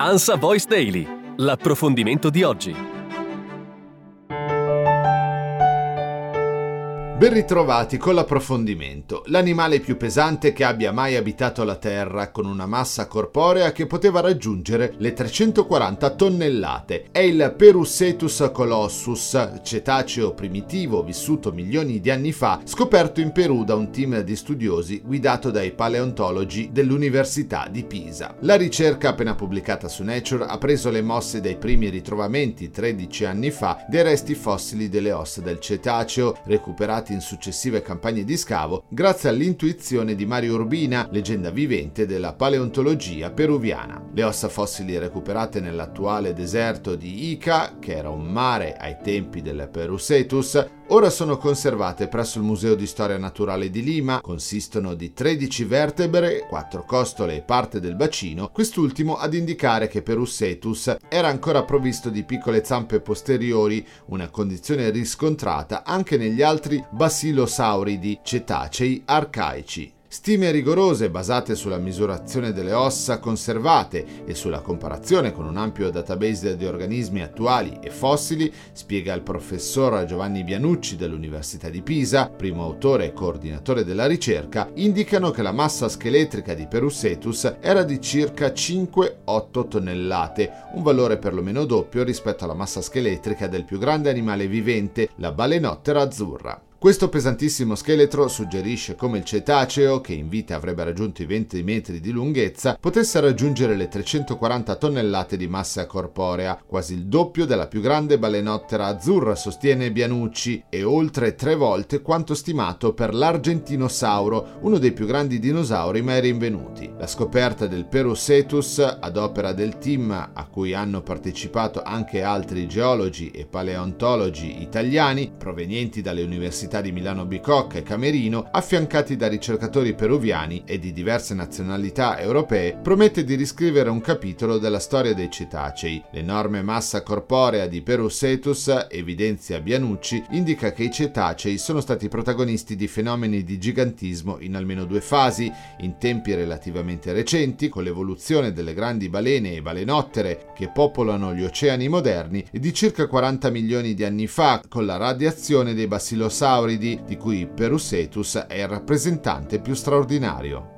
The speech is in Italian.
Ansa Voice Daily, l'approfondimento di oggi. Ben ritrovati con l'approfondimento. L'animale più pesante che abbia mai abitato la Terra, con una massa corporea che poteva raggiungere le 340 tonnellate, è il Perusetus colossus, cetaceo primitivo vissuto milioni di anni fa, scoperto in Perù da un team di studiosi guidato dai paleontologi dell'Università di Pisa. La ricerca appena pubblicata su Nature ha preso le mosse dai primi ritrovamenti 13 anni fa dei resti fossili delle ossa del cetaceo recuperati in successive campagne di scavo grazie all'intuizione di Mario Urbina, leggenda vivente della paleontologia peruviana. Le ossa fossili recuperate nell'attuale deserto di Ica, che era un mare ai tempi del Perusetus, ora sono conservate presso il Museo di Storia Naturale di Lima, consistono di 13 vertebre, 4 costole e parte del bacino, quest'ultimo ad indicare che Perusetus era ancora provvisto di piccole zampe posteriori, una condizione riscontrata anche negli altri basilosauridi cetacei arcaici. Stime rigorose basate sulla misurazione delle ossa conservate e sulla comparazione con un ampio database di organismi attuali e fossili, spiega il professor Giovanni Bianucci dell'Università di Pisa, primo autore e coordinatore della ricerca, indicano che la massa scheletrica di Perusetus era di circa 5-8 tonnellate, un valore perlomeno doppio rispetto alla massa scheletrica del più grande animale vivente, la balenottera azzurra. Questo pesantissimo scheletro suggerisce come il cetaceo, che in vita avrebbe raggiunto i 20 metri di lunghezza, potesse raggiungere le 340 tonnellate di massa corporea, quasi il doppio della più grande balenottera azzurra, sostiene Bianucci, e oltre tre volte quanto stimato per l'argentinosauro, uno dei più grandi dinosauri mai rinvenuti. La scoperta del Perusetus, ad opera del team a cui hanno partecipato anche altri geologi e paleontologi italiani provenienti dalle università Università di Milano Bicocca e Camerino, affiancati da ricercatori peruviani e di diverse nazionalità europee, promette di riscrivere un capitolo della storia dei cetacei. L'enorme massa corporea di Perusetus, evidenzia Bianucci, indica che i cetacei sono stati protagonisti di fenomeni di gigantismo in almeno due fasi, in tempi relativamente recenti, con l'evoluzione delle grandi balene e balenottere che popolano gli oceani moderni, e di circa 40 milioni di anni fa, con la radiazione dei basilosauri dinosauridi, di cui Perusetus è il rappresentante più straordinario.